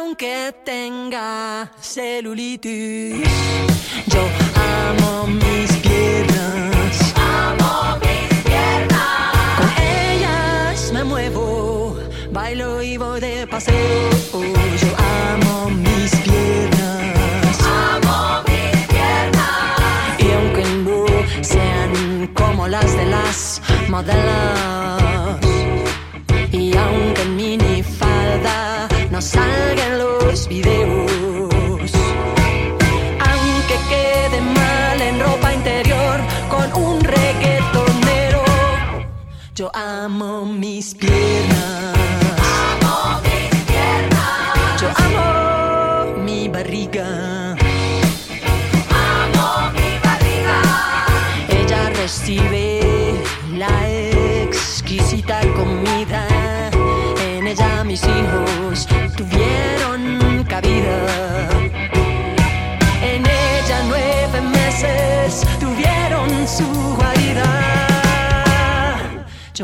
aunque tenga celulitis. Yo amo mis piernas. Amo mis piernas. Con ellas me muevo, bailo y voy de paseo. Yo amo mis piernas. Amo mis piernas. Y aunque no sean como las de las modelos. Mis piernas. Amo mis piernas. Yo amo mi barriga. Amo mi barriga. Ella recibe la exquisita comida. En ella mis hijos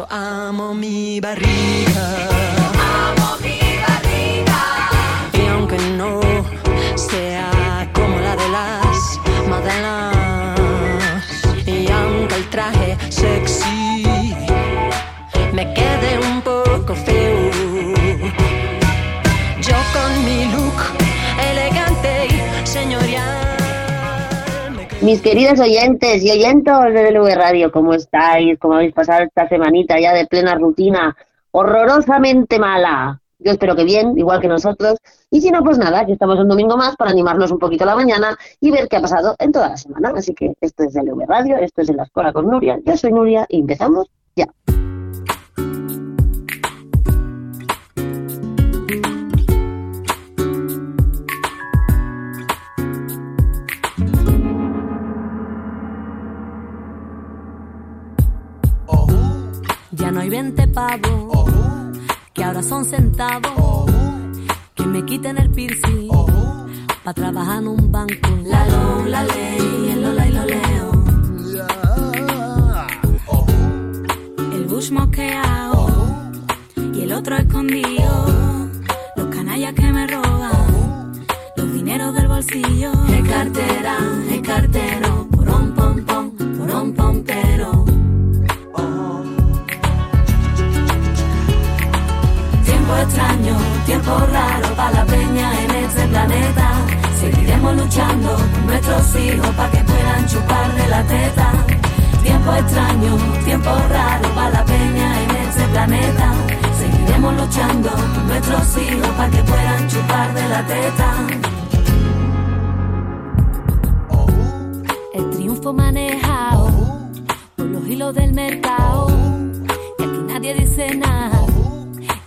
Amo mi barriga. Mis queridos oyentes y oyentos de DLV Radio, ¿cómo estáis? ¿Cómo habéis pasado esta semanita ya de plena rutina horrorosamente mala? Yo espero que bien, igual que nosotros. Y si no, pues nada, que estamos un domingo más para animarnos un poquito la mañana y ver qué ha pasado en toda la semana. Así que esto es DLV Radio, esto es En la Escuela con Nuria. Yo soy Nuria y empezamos ya. Ya no hay 20 pavos, que ahora son centavos. Que me quiten el piercing, pa' trabajar en un banco. La lo, la ley, el lola y lo leo. El bush mosqueado y el otro escondido. Los canallas que me roban, los dineros del bolsillo. Es cartera, es cartero, tiempo raro para la peña en este planeta. Seguiremos luchando nuestros hijos para que puedan chupar de la teta. Tiempo extraño, tiempo raro para la peña en este planeta. Seguiremos luchando nuestros hijos para que puedan chupar de la teta. El triunfo manejado por los hilos del mercado. Y aquí nadie dice nada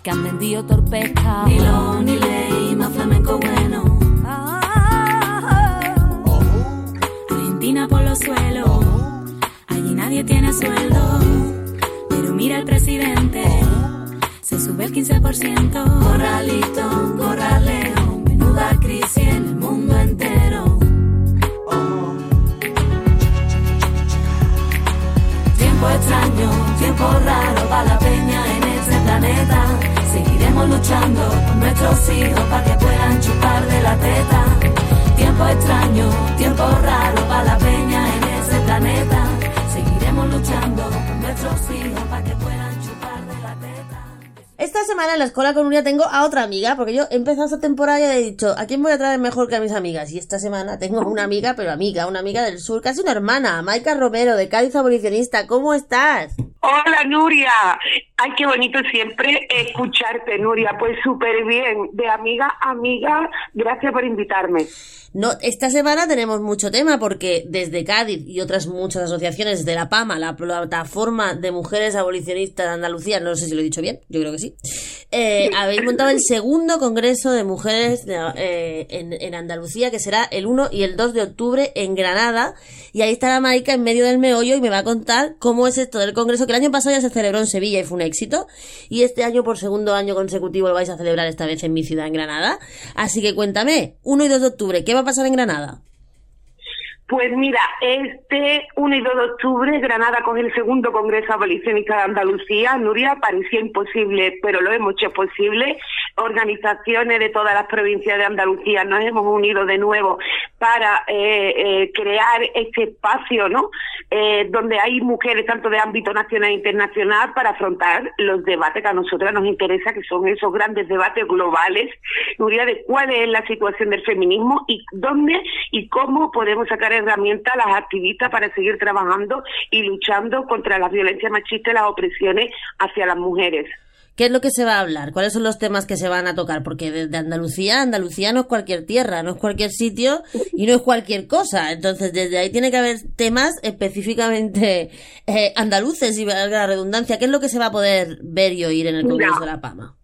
que han vendido torpesca. Ni lo, ni ley, más flamenco bueno. Argentina por los suelos, allí nadie tiene sueldo. Pero mira el presidente, se sube el 15%. Corralito, corraleo, menuda crisis en el mundo entero. Tiempo extraño, tiempo raro para la peña en este planeta. Seguiremos luchando por nuestros hijos para que puedan chupar de la teta. Tiempo extraño, tiempo raro para la peña en este planeta. Seguiremos luchando por nuestros hijos para que puedan chupar de la teta. Esta semana en la escuela con Nuria tengo a otra amiga, porque yo he empezado esta temporada y he dicho, ¿a quién voy a traer mejor que a mis amigas? Y esta semana tengo una amiga, pero amiga, una amiga del sur, casi una hermana, Maika Romero, de Cádiz Abolicionista. ¿Cómo estás? Hola Nuria, ay qué bonito siempre escucharte Nuria, pues súper bien, de amiga a amiga, gracias por invitarme. No, esta semana tenemos mucho tema porque desde Cádiz y otras muchas asociaciones de la PAMA, la plataforma de mujeres abolicionistas de Andalucía, no sé si lo he dicho bien, yo creo que sí, eh, habéis montado el segundo congreso de mujeres de, eh, en, en Andalucía que será el 1 y el 2 de octubre en Granada. Y ahí estará Maika en medio del meollo y me va a contar cómo es esto del congreso que el año pasado ya se celebró en Sevilla y fue un éxito y este año por segundo año consecutivo lo vais a celebrar esta vez en mi ciudad en Granada así que cuéntame 1 y 2 de octubre ¿qué va a pasar en Granada? Pues mira, este 1 y 2 de octubre Granada coge el segundo Congreso Abolicionista de Andalucía. Nuria, parecía imposible, pero lo hemos hecho posible. Organizaciones de todas las provincias de Andalucía nos hemos unido de nuevo para eh, eh, crear este espacio, ¿no? Eh, donde hay mujeres tanto de ámbito nacional e internacional para afrontar los debates que a nosotras nos interesa, que son esos grandes debates globales, Nuria, de cuál es la situación del feminismo y dónde y cómo podemos sacar herramientas a las activistas para seguir trabajando y luchando contra la violencia machista y las opresiones hacia las mujeres. ¿Qué es lo que se va a hablar? ¿Cuáles son los temas que se van a tocar? Porque desde Andalucía, Andalucía no es cualquier tierra, no es cualquier sitio y no es cualquier cosa. Entonces, desde ahí tiene que haber temas específicamente eh, andaluces y valga la redundancia. ¿Qué es lo que se va a poder ver y oír en el Congreso Mira. de la Pama?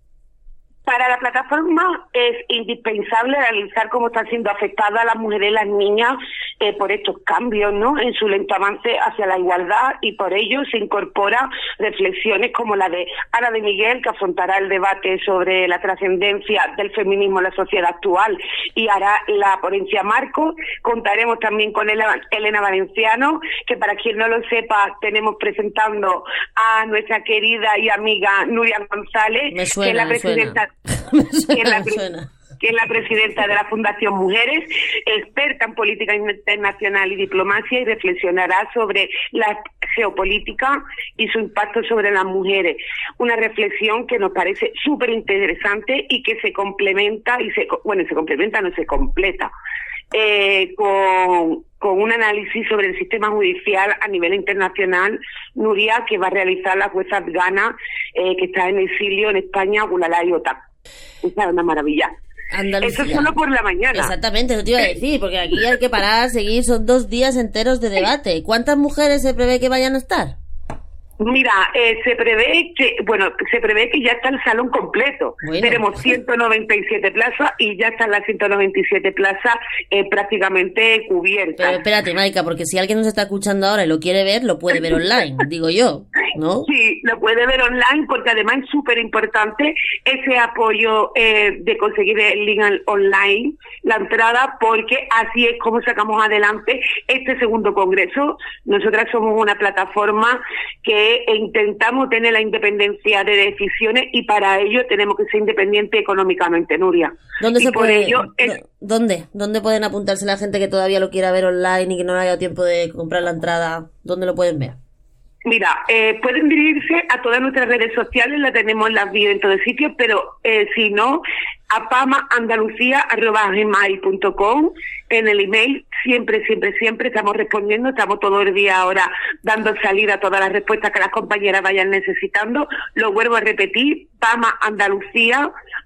Para la plataforma es indispensable realizar cómo están siendo afectadas las mujeres y las niñas eh, por estos cambios, ¿no? En su lento avance hacia la igualdad y por ello se incorpora reflexiones como la de Ana de Miguel, que afrontará el debate sobre la trascendencia del feminismo en la sociedad actual y hará la ponencia Marco. Contaremos también con Elena Valenciano, que para quien no lo sepa, tenemos presentando a nuestra querida y amiga Nuria González, que es la me suena. que es la que es presidenta de la Fundación Mujeres, experta en política internacional y diplomacia y reflexionará sobre la geopolítica y su impacto sobre las mujeres. Una reflexión que nos parece súper interesante y que se complementa y se, bueno, se complementa, no se completa. eh, con, con un análisis sobre el sistema judicial a nivel internacional, Nuria, que va a realizar la jueza afgana eh, que está en exilio en España, Gulalay Otak. Esa es una maravilla. Andalucía. Eso solo por la mañana. Exactamente, eso te iba a decir, porque aquí hay que parar, seguir, son dos días enteros de debate. ¿Cuántas mujeres se prevé que vayan a estar? Mira, eh, se prevé que, bueno, se prevé que ya está el salón completo. Bueno. Tenemos 197 plazas y ya están las 197 plazas eh, prácticamente cubiertas. Pero espérate, Maika, porque si alguien nos está escuchando ahora y lo quiere ver, lo puede ver online, digo yo, ¿no? Sí, lo puede ver online porque además es súper importante ese apoyo eh, de conseguir el link online, la entrada, porque así es como sacamos adelante este segundo congreso. Nosotras somos una plataforma que intentamos tener la independencia de decisiones y para ello tenemos que ser independientes económicamente, Nuria. ¿Dónde y se por puede, ello es- do- ¿Dónde? ¿Dónde pueden apuntarse la gente que todavía lo quiera ver online y que no le haya tiempo de comprar la entrada? ¿Dónde lo pueden ver? Mira, eh, pueden dirigirse a todas nuestras redes sociales, la tenemos en las bio en todos sitios, pero eh, si no, a pamaandalucía.com en el email, siempre, siempre, siempre estamos respondiendo, estamos todo el día ahora dando salida a todas las respuestas que las compañeras vayan necesitando. Lo vuelvo a repetir,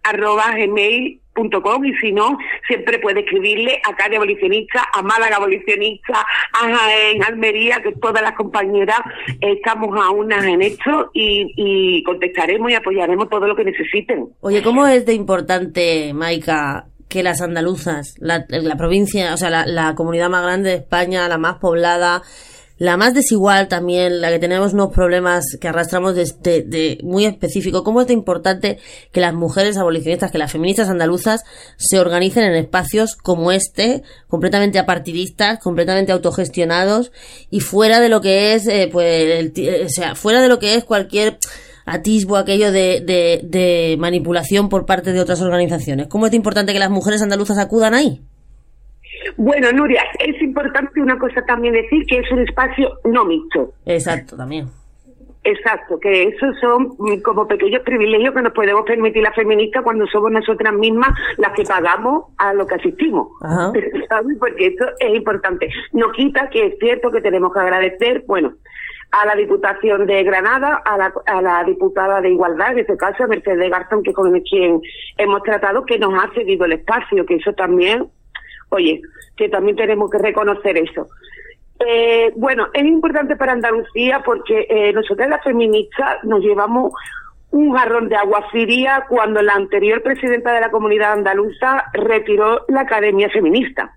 pamaandalucía.gmail.com y si no, siempre puede escribirle a Cádiz Abolicionista, a Málaga Abolicionista, a Jaén, Almería, que todas las compañeras estamos a unas en esto y, y contestaremos y apoyaremos todo lo que necesiten. Oye, ¿cómo es de importante, Maika, que las andaluzas, la, provincia, o sea, la comunidad más grande de España, la más poblada, la más desigual también, la que tenemos unos problemas que arrastramos de, de, muy específico, cómo es de importante que las mujeres abolicionistas, que las feministas andaluzas se organicen en espacios como este, completamente apartidistas, completamente autogestionados y fuera de lo que es, eh, pues, el eh, o sea, fuera de lo que es cualquier atisbo aquello de, de, de manipulación por parte de otras organizaciones. ¿Cómo es de importante que las mujeres andaluzas acudan ahí? Bueno, Nuria, es importante una cosa también decir que es un espacio no mixto. Exacto, también. Exacto, que esos son mm, como pequeños privilegios que nos podemos permitir las feministas cuando somos nosotras mismas las que pagamos a lo que asistimos. Ajá. ¿Sabes? Porque eso es importante. No quita que es cierto que tenemos que agradecer, bueno, a la Diputación de Granada, a la, a la diputada de Igualdad, en este caso a Mercedes Garzón, que con quien hemos tratado, que nos ha cedido el espacio, que eso también, oye, que también tenemos que reconocer eso. Eh, bueno, es importante para Andalucía porque eh, nosotros las feministas nos llevamos un jarrón de agua fría cuando la anterior presidenta de la comunidad andaluza retiró la Academia Feminista.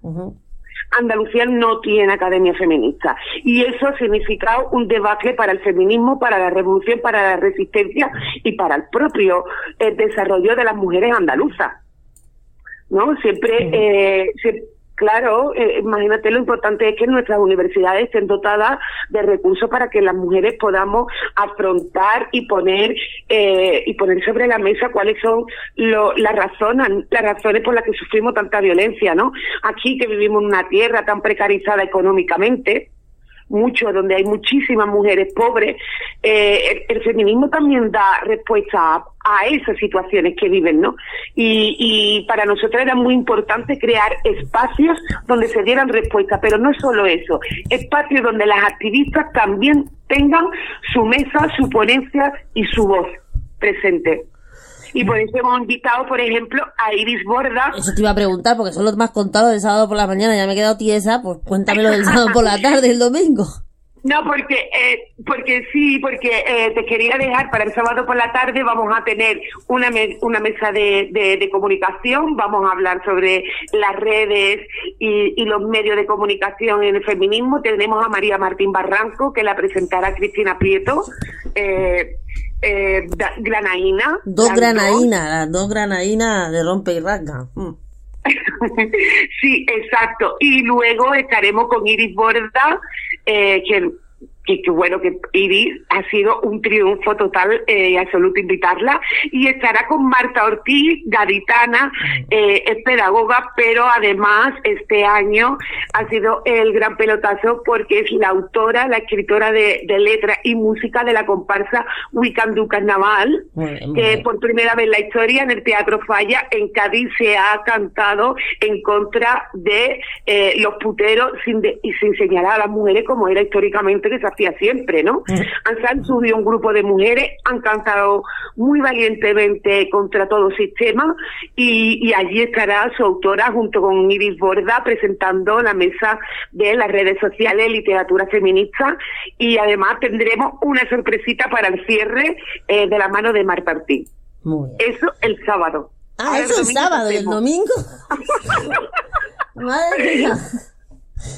Andalucía no tiene academia feminista y eso ha significado un debacle para el feminismo, para la revolución, para la resistencia y para el propio eh, desarrollo de las mujeres andaluzas. ¿No? Siempre, eh, se- Claro, eh, imagínate lo importante es que nuestras universidades estén dotadas de recursos para que las mujeres podamos afrontar y poner eh, y poner sobre la mesa cuáles son lo- las razones las razones por las que sufrimos tanta violencia, ¿no? Aquí que vivimos en una tierra tan precarizada económicamente, mucho, donde hay muchísimas mujeres pobres, eh, el, feminismo también da respuesta a, a esas situaciones que viven, ¿no? Y, y para nosotros era muy importante crear espacios donde se dieran respuesta, pero no solo eso, espacios donde las activistas también tengan su mesa, su ponencia y su voz presente. Y por eso hemos invitado, por ejemplo, a Iris Borda, Eso te iba a preguntar, porque son los más contados del sábado por la mañana, ya me he quedado tiesa, pues cuéntamelo del sábado por la tarde, el domingo. No, porque eh, porque sí, porque eh, te quería dejar para el sábado por la tarde vamos a tener una me- una mesa de, de, de comunicación, vamos a hablar sobre las redes y, y los medios de comunicación en el feminismo. Tenemos a María Martín Barranco, que la presentará Cristina Prieto, eh, eh, da- Granaína. Dos las dos granadinas de rompe y rasga. Mm. sí, exacto. Y luego estaremos con Iris Borda, eh, que, que, que bueno, que Iris ha sido un triunfo total eh, y absoluto invitarla. Y estará con Marta Ortiz, gaditana, eh, es pedagoga, pero además este año ha sido el gran pelotazo porque es la autora, la escritora de, de letra y música de la comparsa We Can Do Carnaval, bien, que bien. por primera vez en la historia en el Teatro Falla en Cádiz se ha cantado en contra de eh, los puteros sin de- y sin señalar a las mujeres como era históricamente que se hacía siempre, ¿no? Han, se han subido un grupo de mujeres, han cantado muy valientemente contra todo sistema y, y allí estará su autora junto con Iris Borda presentando la mesa de las redes sociales literatura feminista y además tendremos una sorpresita para el cierre eh, de la mano de Marta Ortiz. Muy bien. Eso el sábado. Ah, Ahora eso el sábado el domingo. Madre mía.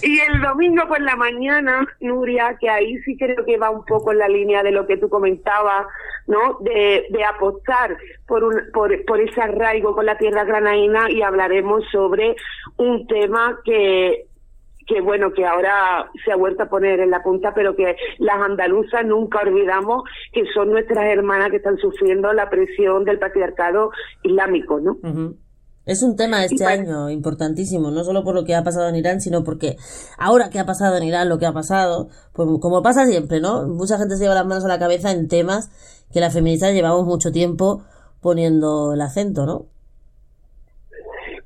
Y el domingo por la mañana, Nuria, que ahí sí creo que va un poco en la línea de lo que tú comentabas, ¿no? De, de apostar por, un, por, por ese arraigo con la tierra granaína y hablaremos sobre un tema que que bueno, que ahora se ha vuelto a poner en la punta, pero que las andaluzas nunca olvidamos que son nuestras hermanas que están sufriendo la presión del patriarcado islámico, ¿no? Ujú. Es un tema este año importantísimo, no solo por lo que ha pasado en Irán, sino porque ahora que ha pasado en Irán lo que ha pasado, pues como pasa siempre, ¿no? Mucha gente se lleva las manos a la cabeza en temas que las feministas llevamos mucho tiempo poniendo el acento, ¿no?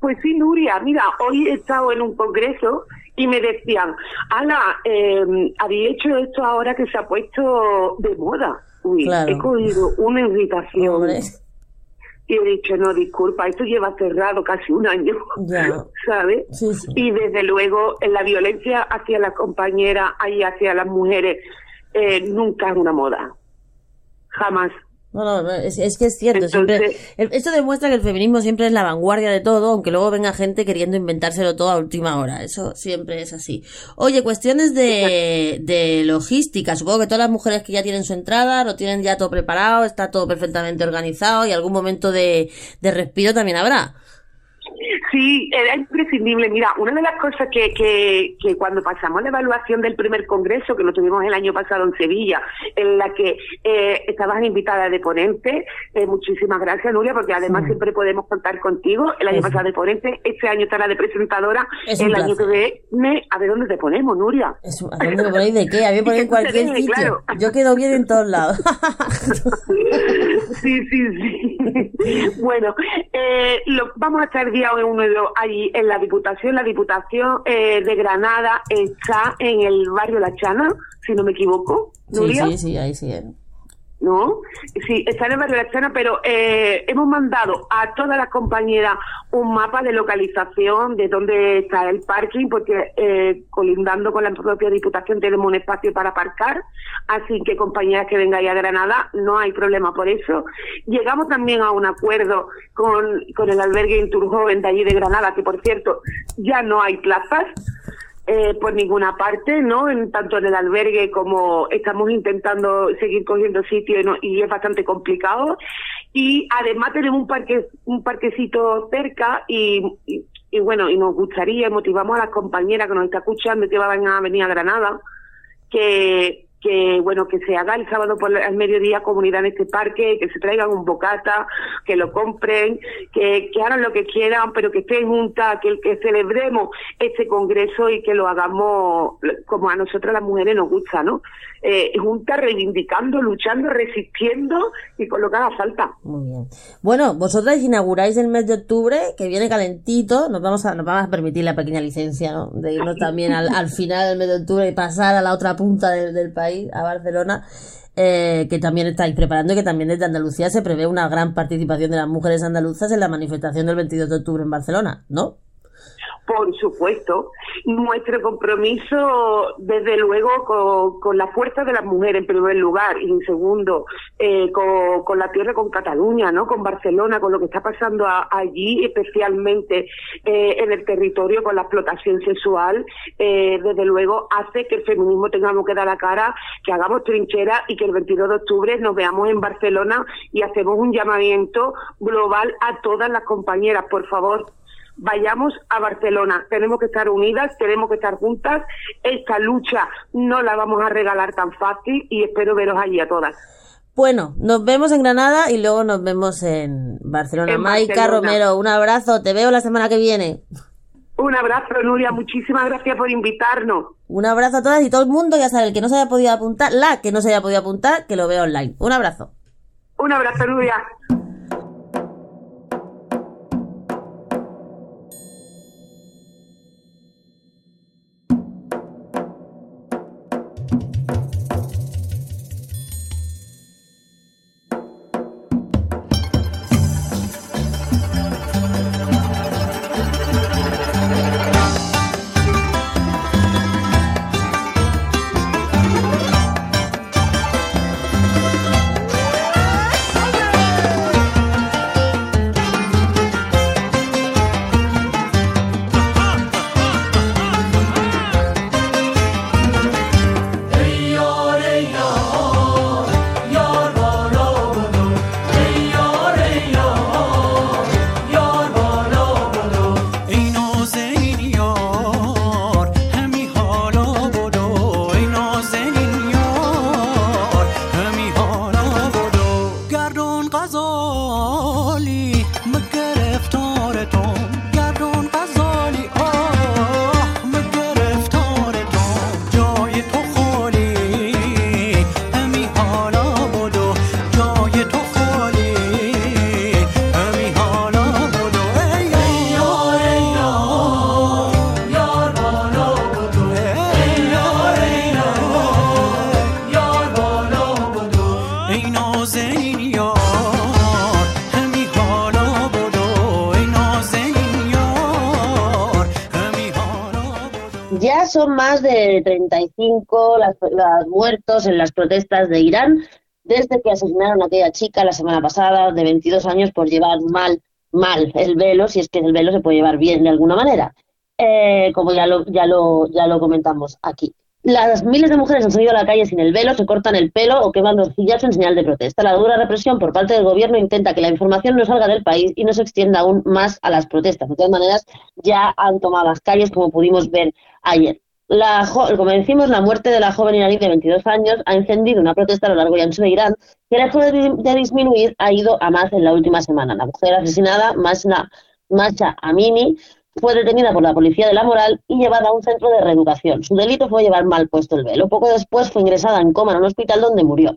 Pues sí, Nuria, mira, hoy he estado en un congreso y me decían, Ala, eh, había hecho esto ahora que se ha puesto de moda. Uy, Claro. he cogido una irritación. Y he dicho, no, disculpa, esto lleva cerrado casi un año. ¿sabes? Sí, sí. Y desde luego, la violencia hacia las compañeras y hacia las mujeres eh, nunca es una moda. Jamás. No, no, no, es, es que es cierto. siempre, Entonces- esto demuestra que el feminismo siempre es la vanguardia de todo, aunque luego venga gente queriendo inventárselo todo a última hora. Eso siempre es así. Oye, cuestiones de, de logística. Supongo que todas las mujeres que ya tienen su entrada lo tienen ya todo preparado, está todo perfectamente organizado y algún momento de, de respiro también habrá. Sí, era imprescindible. Mira, una de las cosas que, que, que cuando pasamos la evaluación del primer congreso, que lo tuvimos el año pasado en Sevilla, en la que eh, estabas invitada de ponente, eh, muchísimas gracias, Nuria, porque además siempre podemos contar contigo. El año Eso. pasado de ponente, este año estará de presentadora. Es el año que viene, a ver dónde te ponemos, Nuria. Es- ¿A dónde me ponéis de qué? A mí me ponéis en cualquier sitio. claro. Yo quedo bien en todos lados. Sí, sí, sí. bueno, eh, lo, vamos a estar día uno y dos allí en la Diputación. La Diputación eh, de Granada está en el barrio La Chana, si no me equivoco. sí, Nuria. sí, sí, ahí sí. ¿No? Sí, está en barrio de La Chana, pero eh, hemos mandado a todas las compañeras un mapa de localización de dónde está el parking, porque eh, colindando con la propia Diputación tenemos un espacio para aparcar, así que compañeras que vengáis a Granada, no hay problema por eso. Llegamos también a un acuerdo con, con el albergue Inturjoven de allí de Granada, que por cierto ya no hay plazas eh, por ninguna parte, ¿no? En, tanto en el albergue como estamos intentando seguir cogiendo sitio y, no- y es bastante complicado. Y además tenemos un parque, un parquecito cerca y, bueno, y nos gustaría, motivamos a las compañeras que nos están escuchando que van a venir a Granada, que, que bueno, que se haga el sábado por el mediodía comunidad en este parque, que se traigan un bocata, que lo compren, que, que hagan lo que quieran, pero que estén juntas, que, que celebremos este congreso y que lo hagamos como a nosotras las mujeres nos gusta, ¿no? Eh, juntas, reivindicando, luchando, resistiendo y con lo que haga falta. Muy bien. Bueno, vosotras inauguráis el mes de octubre, que viene calentito, nos vamos a, nos vamos a permitir la pequeña licencia, ¿no? De irnos también al, al final del mes de octubre y pasar a la otra punta del, del país, a Barcelona. eh, que también estáis preparando y que también desde Andalucía se prevé una gran participación de las mujeres andaluzas en la manifestación del 22 de octubre en Barcelona, ¿no? Por supuesto. Nuestro compromiso, desde luego, con, con la fuerza de las mujeres, en primer lugar, y en segundo, eh, con, con la tierra, con Cataluña, ¿no? Con Barcelona, con lo que está pasando allí, especialmente eh, en el territorio, con la explotación sexual, eh, desde luego, hace que el feminismo tengamos que dar la cara, que hagamos trinchera y que el 22 de octubre nos veamos en Barcelona y hacemos un llamamiento global a todas las compañeras, por favor vayamos a Barcelona. Tenemos que estar unidas, tenemos que estar juntas. Esta lucha no la vamos a regalar tan fácil y espero veros allí a todas. Bueno, nos vemos en Granada y luego nos vemos en Barcelona. En Maika Barcelona. Romero, un abrazo, te veo la semana que viene. Un abrazo, Nuria. Muchísimas gracias por invitarnos. Un abrazo a todas y todo el mundo, ya sabe, el que no se haya podido apuntar, la que no se haya podido apuntar, que lo vea online. Un abrazo. Un abrazo, Nuria. 35 las, las muertos en las protestas de Irán desde que asesinaron a aquella chica la semana pasada de 22 años por llevar mal, mal el velo, si es que el velo se puede llevar bien de alguna manera, eh, como ya lo, ya, lo, ya lo comentamos aquí. Las miles de mujeres han salido a la calle sin el velo, se cortan el pelo o queman los cillas en señal de protesta. La dura represión por parte del gobierno intenta que la información no salga del país y no se extienda aún más a las protestas. De todas maneras, ya han tomado las calles, como pudimos ver ayer. La, como decimos, la muerte de la joven iraní de 22 años ha encendido una protesta a lo largo y ancho de Irán que lejos de, de disminuir ha ido a más en la última semana. La mujer asesinada, Masna, Masha Amini, fue detenida por la policía de la moral y llevada a un centro de reeducación. Su delito fue llevar mal puesto el velo. Poco después fue ingresada en coma en un hospital donde murió.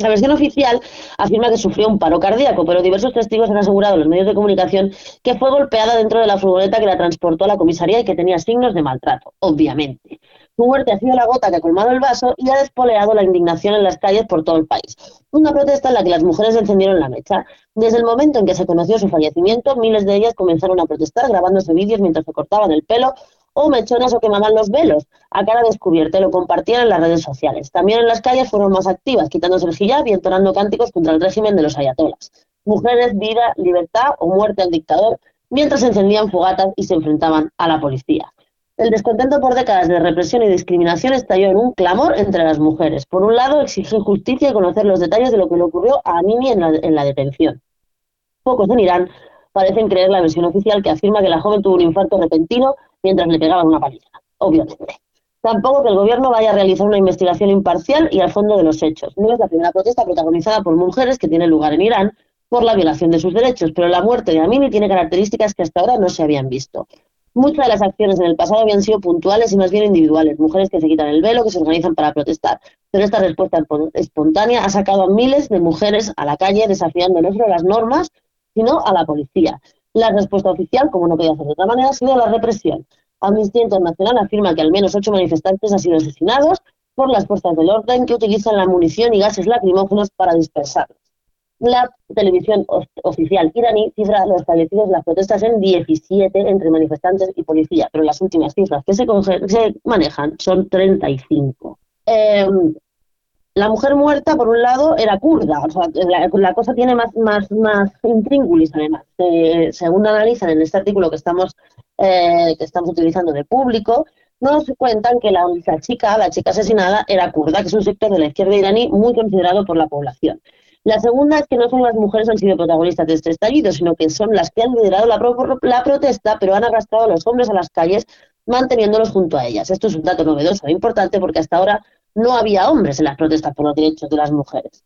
La versión oficial afirma que sufrió un paro cardíaco, pero diversos testigos han asegurado a los medios de comunicación que fue golpeada dentro de la furgoneta que la transportó a la comisaría y que tenía signos de maltrato, obviamente. Su muerte ha sido la gota que ha colmado el vaso y ha despoleado la indignación en las calles por todo el país. Una protesta en la que las mujeres encendieron la mecha. Desde el momento en que se conoció su fallecimiento, miles de ellas comenzaron a protestar grabándose vídeos mientras se cortaban el pelo o mechones o quemaban los velos a cara descubierta y lo compartían en las redes sociales. También en las calles fueron más activas, quitándose el hijab y entonando cánticos contra el régimen de los ayatolas. Mujeres, vida, libertad o muerte al dictador, mientras encendían fogatas y se enfrentaban a la policía. El descontento por décadas de represión y discriminación estalló en un clamor entre las mujeres. Por un lado, exigen justicia y conocer los detalles de lo que le ocurrió a Amini en la, en la detención. Pocos en Irán parecen creer la versión oficial que afirma que la joven tuvo un infarto repentino mientras le pegaban una paliza, obviamente. Tampoco que el gobierno vaya a realizar una investigación imparcial y al fondo de los hechos. No es la primera protesta protagonizada por mujeres que tiene lugar en Irán por la violación de sus derechos, pero la muerte de Amini tiene características que hasta ahora no se habían visto. Muchas de las acciones en el pasado habían sido puntuales y más bien individuales, mujeres que se quitan el velo, que se organizan para protestar. Pero esta respuesta espo- espontánea ha sacado a miles de mujeres a la calle desafiando no solo las normas, sino a la policía. La respuesta oficial, como no podía ser de otra manera, ha sido la represión. Amnistía Internacional afirma que al menos ocho manifestantes han sido asesinados por las fuerzas del orden que utilizan la munición y gases lacrimógenos para dispersarlos. La televisión of- oficial iraní cifra los fallecidos las protestas en 17 entre manifestantes y policía, pero las últimas cifras que se, se manejan son 35. Eh, la mujer muerta, por un lado, era kurda, o sea, la, cosa tiene más, más, más intríngulis, además. Eh, según analizan en este artículo que estamos, eh, que estamos utilizando de público, nos cuentan que la, la chica, la chica asesinada, era kurda, que es un sector de la izquierda iraní muy considerado por la población. La segunda es que no son las mujeres que han sido protagonistas de este estallido, sino que son las que han liderado la, pro- la protesta, pero han arrastrado a los hombres a las calles manteniéndolos junto a ellas. Esto es un dato novedoso e importante porque hasta ahora no había hombres en las protestas por los derechos de las mujeres.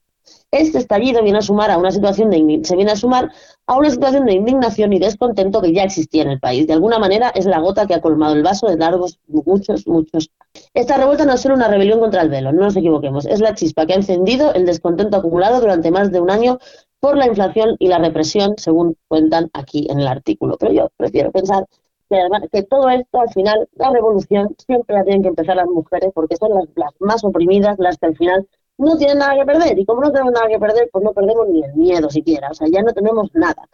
Este estallido viene a sumar a una situación de se viene a sumar a una situación de indignación y descontento que ya existía en el país. De alguna manera es la gota que ha colmado el vaso de largos, muchos, muchos. Esta revuelta no es solo una rebelión contra el velo, no nos equivoquemos, es la chispa que ha encendido el descontento acumulado durante más de un año por la inflación y la represión, según cuentan aquí en el artículo. Pero yo prefiero pensar que, todo esto, al final, la revolución siempre la tienen que empezar las mujeres porque son las, las más oprimidas, las que al final no tienen nada que perder. Y como no tenemos nada que perder, pues no perdemos ni el miedo siquiera. O sea, ya no tenemos nada.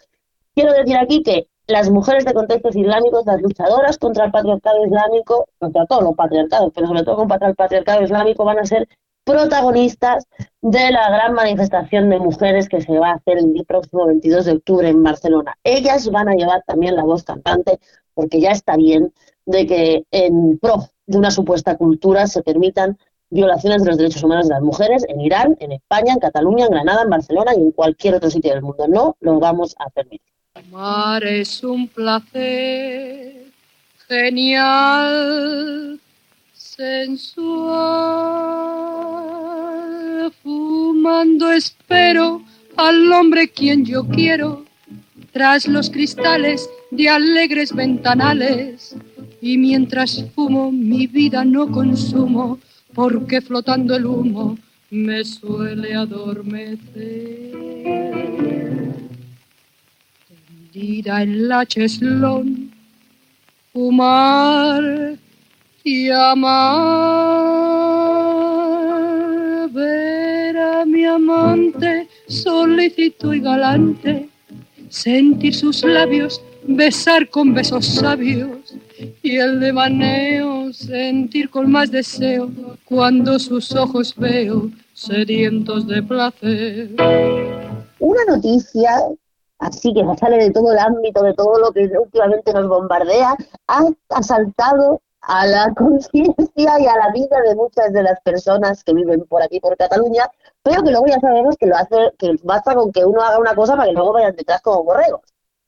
Quiero decir aquí que las mujeres de contextos islámicos, las luchadoras contra el patriarcado islámico, contra todos los patriarcados, pero sobre todo contra el patriarcado islámico, van a ser protagonistas de la gran manifestación de mujeres que se va a hacer el próximo 22 de octubre en Barcelona. Ellas van a llevar también la voz cantante porque ya está bien de que en pro de una supuesta cultura se permitan violaciones de los derechos humanos de las mujeres en Irán, en España, en Cataluña, en Granada, en Barcelona y en cualquier otro sitio del mundo. No lo vamos a permitir. Amar es un placer genial, sensual. Fumando espero al hombre quien yo quiero, tras los cristales de alegres ventanales. Y mientras fumo mi vida no consumo, porque flotando el humo me suele adormecer tendida en la cheslón, fumar y amar, ver a mi amante solícito y galante, sentir sus labios, besar con besos sabios y el devaneo sentir con más deseo cuando sus ojos veo sedientos de placer. Una noticia así que sale de todo el ámbito, de todo lo que últimamente nos bombardea, ha asaltado a la conciencia y a la vida de muchas de las personas que viven por aquí, por Cataluña, pero que luego ya sabemos que lo hace, que basta con que uno haga una cosa para que luego vayan detrás como borregos.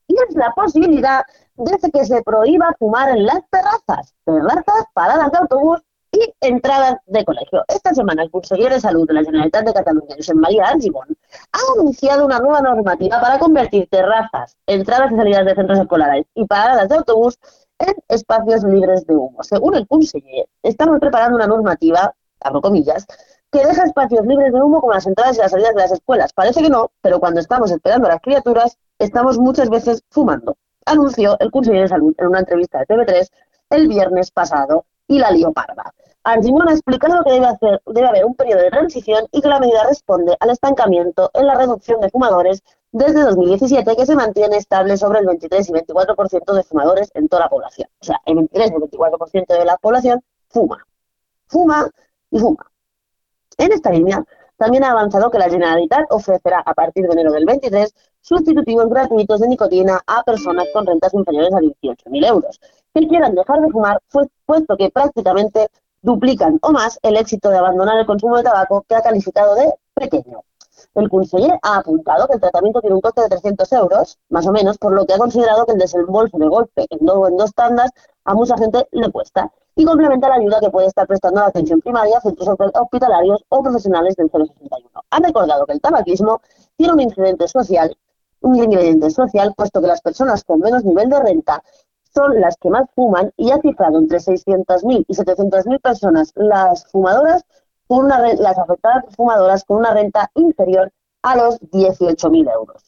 Y es la posibilidad de que se prohíba fumar en las terrazas, terrazas, paradas de autobús y entradas de colegio. Esta semana el consejero de Salud de la Generalitat de Cataluña, Josep María Argimon, ha anunciado una nueva normativa para convertir terrazas, entradas y salidas de centros escolares y paradas de autobús en espacios libres de humo. Según el conseller, estamos preparando una normativa, abro comillas, que deja espacios libres de humo como las entradas y las salidas de las escuelas. Parece que no, pero cuando estamos esperando a las criaturas, estamos muchas veces fumando. Anunció el consejero de Salud en una entrevista de TV3 el viernes pasado y la lió parda. Argimon ha explicado que debe, hacer, debe haber un periodo de transición y que la medida responde al estancamiento en la reducción de fumadores desde 2017, que se mantiene estable sobre el 23 y 24% de fumadores en toda la población. O sea, el 23 y el 24% de la población fuma. Fuma y fuma. En esta línea, también ha avanzado que la Generalitat ofrecerá a partir de enero del 23 sustitutivos gratuitos de nicotina a personas con rentas inferiores a 18.000 euros que quieran dejar de fumar, pues, puesto que prácticamente duplican o más el éxito de abandonar el consumo de tabaco que ha calificado de pequeño. El conseller ha apuntado que el tratamiento tiene un coste de 300 euros, más o menos, por lo que ha considerado que el desembolso de golpe en dos, en dos tandas a mucha gente le cuesta y complementa la ayuda que puede estar prestando la atención primaria, centros hospitalarios o profesionales del 061. Han recordado que el tabaquismo tiene un incidente social, un ingrediente social, puesto que las personas con menos nivel de renta son las que más fuman y ha cifrado entre 600.000 y 700.000 personas las fumadoras con una las afectadas fumadoras con una renta inferior a los 18.000 euros.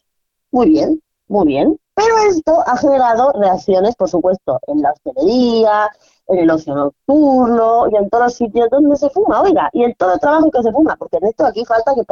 Muy bien, muy bien. Pero esto ha generado reacciones, por supuesto, en la hostelería, en el ocio nocturno y en todos los sitios donde se fuma, oiga, y en todo el trabajo que se fuma, porque en esto aquí falta que,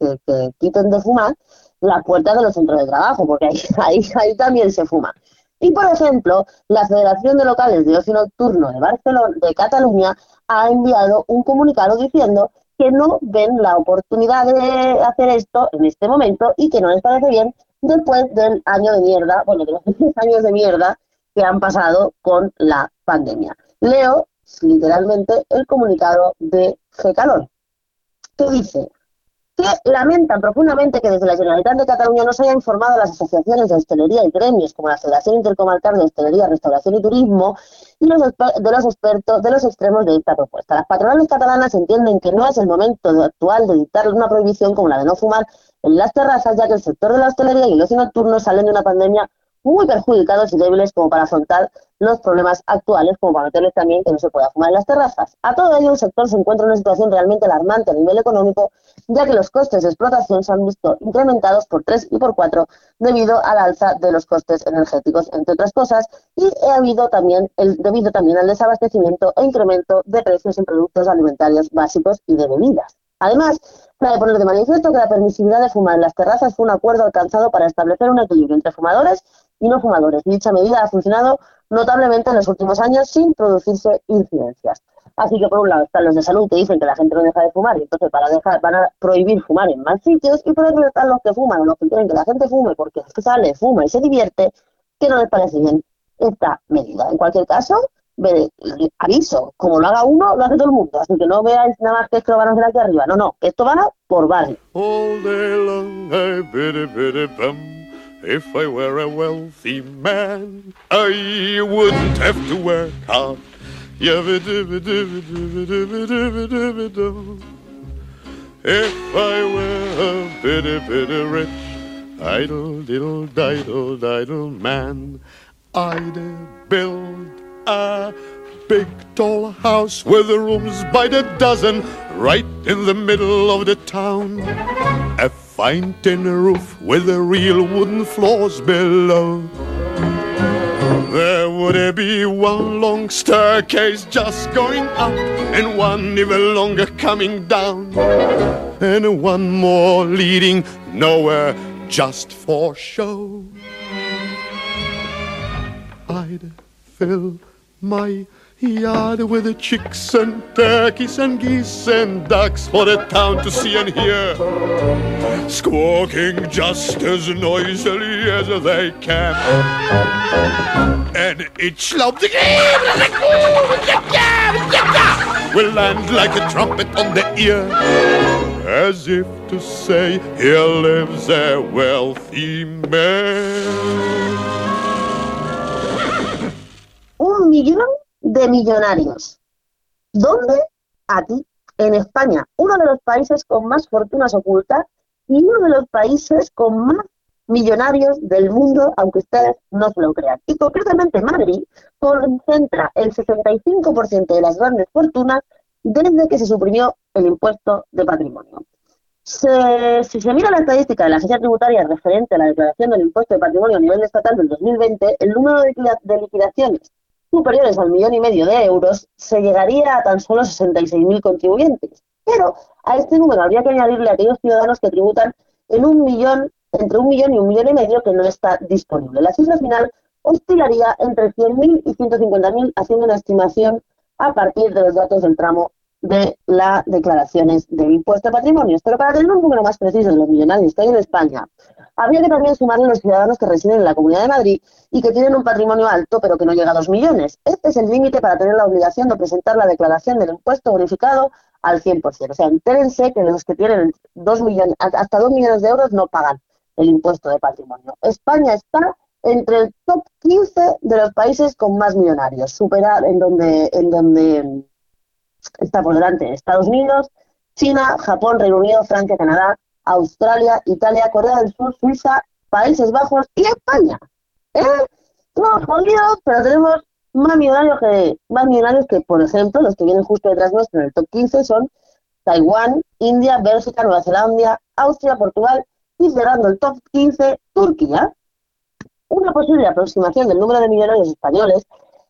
que, que- quiten de fumar las puertas de los centros de trabajo, porque ahí también se fuma. Y, por ejemplo, la Federación de Locales de Ocio Nocturno de Barcelona, de Cataluña, ha enviado un comunicado diciendo que no ven la oportunidad de hacer esto en este momento y que no les parece bien después del año de mierda, bueno, de los 10 años de mierda que han pasado con la pandemia. Leo literalmente el comunicado de Gecalor, que dice que lamentan profundamente que desde la Generalitat de Cataluña no se haya informado a las asociaciones de hostelería y gremios como la Federación Intercomarcal de Hostelería, Restauración y Turismo y los de los expertos de los extremos de esta propuesta. Las patronales catalanas entienden que no es el momento actual de dictar una prohibición como la de no fumar en las terrazas, ya que el sector de la hostelería y el ocio nocturno salen de una pandemia muy perjudicados y débiles como para afrontar los problemas actuales, como para meterles también que no se pueda fumar en las terrazas. A todo ello, el sector se encuentra en una situación realmente alarmante a nivel económico, ya que los costes de explotación se han visto incrementados por tres y por cuatro debido al alza de los costes energéticos, entre otras cosas, y ha habido también debido también al desabastecimiento e incremento de precios en productos alimentarios básicos y de bebidas. Además, cabe poner de manifiesto que la permisividad de fumar en las terrazas fue un acuerdo alcanzado para establecer un equilibrio entre fumadores y no fumadores. Dicha medida ha funcionado notablemente en los últimos años sin producirse incidencias. Así que por un lado están los de salud que dicen que la gente no deja de fumar y entonces para dejar van a prohibir fumar en más sitios y por otro están los que fuman o los que quieren que la gente fume porque es que sale, fuma y se divierte, que no les parece bien esta medida. En cualquier caso, aviso, como lo haga uno, lo hace todo el mundo. Así que no veáis nada más que esto lo van a hacer aquí arriba. No, no, esto va por barrio. If I were a wealthy man, I wouldn't have to work hard. If I were a bitty bitty rich, idle diddle diddle diddle man, I'd build a big tall house with rooms by the dozen right in the middle of the town. A fine tin roof with the real wooden floors below. There would be one long staircase just going up and one even longer coming down. And one more leading nowhere just for show. I'd fill my yard with the chicks and turkeys and geese and ducks for the town to see and hear. Squawking just as noisily as they can. And each loud will land like a trumpet on the ear. As if to say, here lives a wealthy man. Oh, un millón de millonarios. ¿Dónde? Aquí, en España, uno de los países con más fortunas ocultas y uno de los países con más millonarios del mundo, aunque ustedes no se lo crean. Y concretamente Madrid concentra el 65% de las grandes fortunas desde que se suprimió el impuesto de patrimonio. Se- si se mira la estadística de la agencia tributaria referente a la declaración del impuesto de patrimonio a nivel estatal del 2020, el número de liquida- de liquidaciones superiores al millón y medio de euros se llegaría a tan solo 66.000 contribuyentes. Pero a este número habría que añadirle a aquellos ciudadanos que tributan en un millón, entre un millón y un millón y medio que no está disponible. La cifra final oscilaría entre 100.000 y 150.000, haciendo una estimación a partir de los datos del tramo de las declaraciones del impuesto de patrimonio. Pero para tener un número más preciso de los millonarios que hay en España, habría que también sumarle los ciudadanos que residen en la Comunidad de Madrid y que tienen un patrimonio alto pero que no llega a 2 millones. Este es el límite para tener la obligación de presentar la declaración del impuesto bonificado al 100%. O sea, entérense que los que tienen dos millones, hasta 2 millones de euros no pagan el impuesto de patrimonio. España está entre el top 15 de los países con más millonarios, supera en donde, en donde está por delante Estados Unidos, China, Japón, Reino Unido, Francia, Canadá, Australia, Italia, Corea del Sur, Suiza, Países Bajos y España. ¿Eh? Jodidos, pero tenemos más millonarios que, más millonarios que, por ejemplo, los que vienen justo detrás nuestro en el top 15 son Taiwán, India, Bélgica, Nueva Zelanda, Austria, Portugal y cerrando el top 15, Turquía. Una posible aproximación del número de millonarios españoles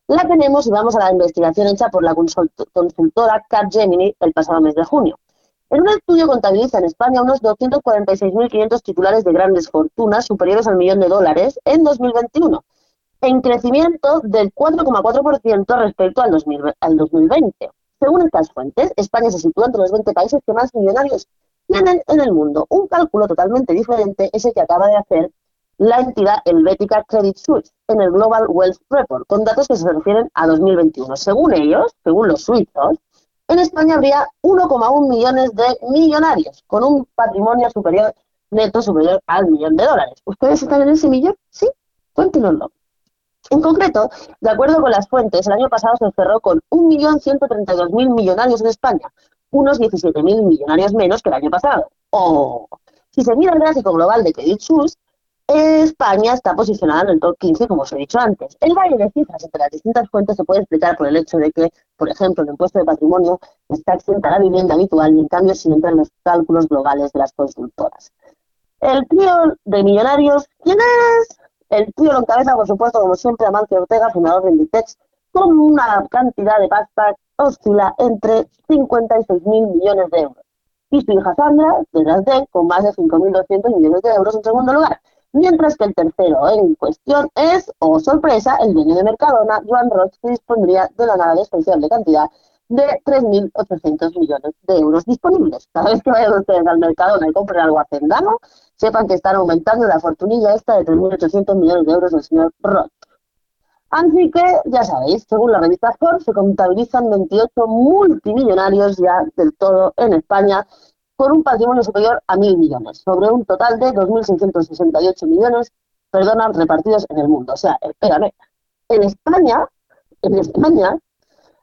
la tenemos y vamos a la investigación hecha por la consult- consultora Capgemini el pasado mes de junio. En un estudio contabiliza en España unos 246.500 titulares de grandes fortunas superiores al millón de dólares en 2021, en crecimiento del 4,4% respecto al, 2000 al 2020. Según estas fuentes, España se sitúa entre los 20 países que más millonarios tienen en el mundo. Un cálculo totalmente diferente es el que acaba de hacer la entidad helvética Credit Suisse en el Global Wealth Report, con datos que se refieren a 2021. Según ellos, según los suizos, en España habría 1,1 millones de millonarios, con un patrimonio superior neto superior al millón de dólares. ¿Ustedes están en ese millón? Sí, cuéntenoslo. En concreto, de acuerdo con las fuentes, el año pasado se cerró con 1.132.000 millonarios en España, unos 17.000 millonarios menos que el año pasado. O, si se mira el gráfico global de Credit Suisse, España está posicionada en el top 15, como os he dicho antes. El valle de cifras entre las distintas fuentes se puede explicar por el hecho de que, por ejemplo, el impuesto de patrimonio está exenta la vivienda habitual y, en cambio, sí entra en los cálculos globales de las consultoras. El trío de millonarios, ¿quién es? El trío lo encabeza, por supuesto, como siempre, Amancio Ortega, fundador de Inditex, con una cantidad de pasta oscila entre 56.000 millones de euros. Y su hija Sandra, detrás de con más de 5.200 millones de euros en segundo lugar. Mientras que el tercero en cuestión es, oh sorpresa, el dueño de Mercadona, Joan Roig, que dispondría de la nada despreciable cantidad de 3.800 millones de euros disponibles. Cada vez que vayan ustedes al Mercadona y compren algo hacendano, sepan que están aumentando la fortunilla esta de 3.800 millones de euros del señor Roig. Así que, ya sabéis, según la revista Forbes, se contabilizan 28 multimillonarios ya del todo en España, con un patrimonio superior a mil millones, sobre un total de 2.668 millones, perdona, repartidos en el mundo. O sea, espérame, en España, en España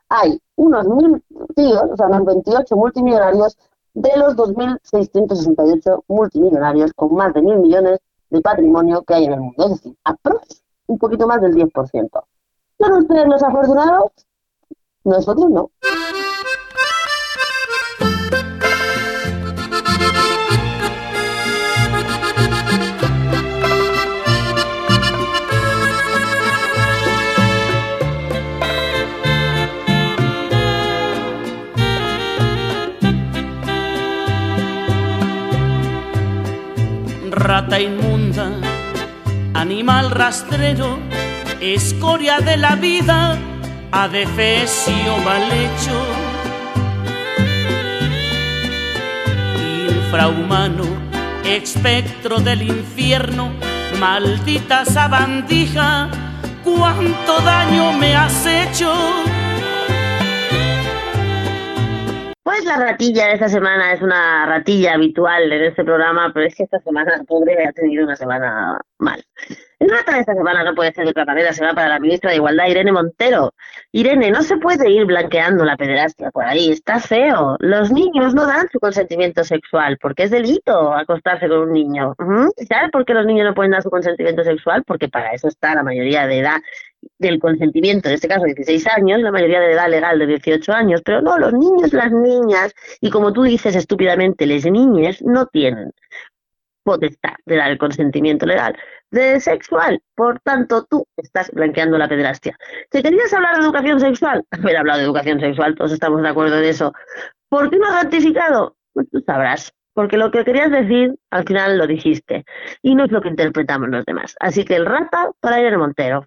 hay unos mil tíos, o sea, unos 28 multimillonarios de los 2.668 multimillonarios con más de mil millones de patrimonio que hay en el mundo. Es decir, aprox un poquito más del 10%. ¿Son ustedes los afortunados? Nosotros no. Rata inmunda, animal rastrero, escoria de la vida, adefesio mal hecho, infrahumano, espectro del infierno, maldita sabandija, cuánto daño me has hecho. Pues la ratilla de esta semana es una ratilla habitual en este programa, pero es que esta semana, pobre, ha tenido una semana mal. El rata de esta semana no puede ser de otra manera, se va para la ministra de Igualdad, Irene Montero. Irene, no se puede ir blanqueando la pederastia por ahí, está feo. Los niños no dan su consentimiento sexual, porque es delito acostarse con un niño. ¿Sabes por qué los niños no pueden dar su consentimiento sexual? Porque para eso está la mayoría de edad del consentimiento, en este caso 16 años, la mayoría de edad legal de 18 años, pero no, los niños, las niñas, y como tú dices estúpidamente, les niñes no tienen potestad de dar el consentimiento legal de sexual. Por tanto, tú estás blanqueando la pederastia. ¿Te querías hablar de educación sexual? Haber hablado de educación sexual, todos estamos de acuerdo en eso. ¿Por qué no has ratificado? Pues tú sabrás. Porque lo que querías decir, al final lo dijiste. Y no es lo que interpretamos los demás. Así que el rata para Irene Montero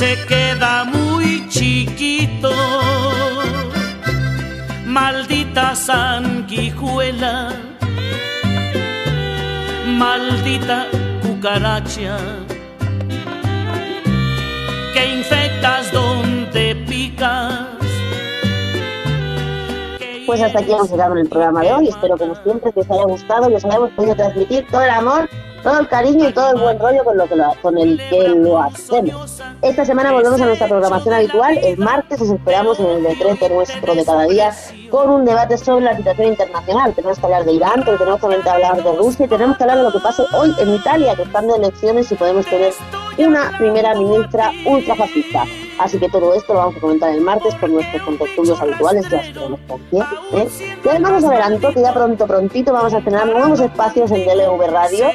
se queda muy chiquito. Maldita sanguijuela, maldita cucaracha, que infectas donde picas. Pues hasta aquí hemos llegado en el programa de hoy. Espero como siempre que os haya gustado y os hayamos podido transmitir todo el amor, todo el cariño y todo el buen rollo con, lo que lo- con el que lo hacemos. Esta semana volvemos a nuestra programación habitual. El martes os esperamos en el decreto nuestro de cada día con un debate sobre la situación internacional. Tenemos que hablar de Irán, pero tenemos que hablar de Rusia y tenemos que hablar de lo que pase hoy en Italia, que están de elecciones y podemos tener una primera ministra ultrafascista. Así que todo esto lo vamos a comentar el martes con nuestros contertulios habituales, ya sabemos con quién. ¿eh? Y además os adelanto que ya pronto, prontito vamos a tener nuevos espacios en DLV Radio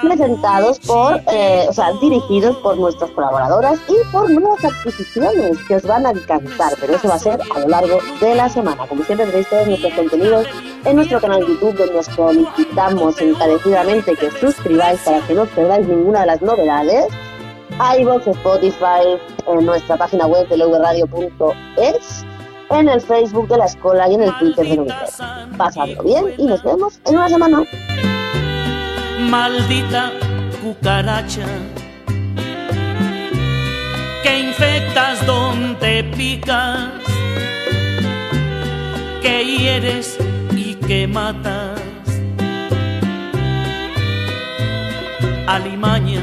presentados por, eh, o sea, dirigidos por nuestras colaboradoras y por nuevas adquisiciones que os van a encantar, pero eso va a ser a lo largo de la semana. Como siempre tenéis todos nuestros contenidos en nuestro canal de YouTube, donde os solicitamos encarecidamente que suscribáis para que no os perdáis ninguna de las novedades iVoox, Spotify, en nuestra página web de lvradio.es, en el Facebook de la escuela y en el Twitter de Lumitel. Pasadlo bien y nos vemos en una semana. maldita cucaracha que infectas donde picas, que hieres y que matas. Alimaña,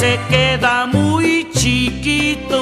se queda muy chiquito.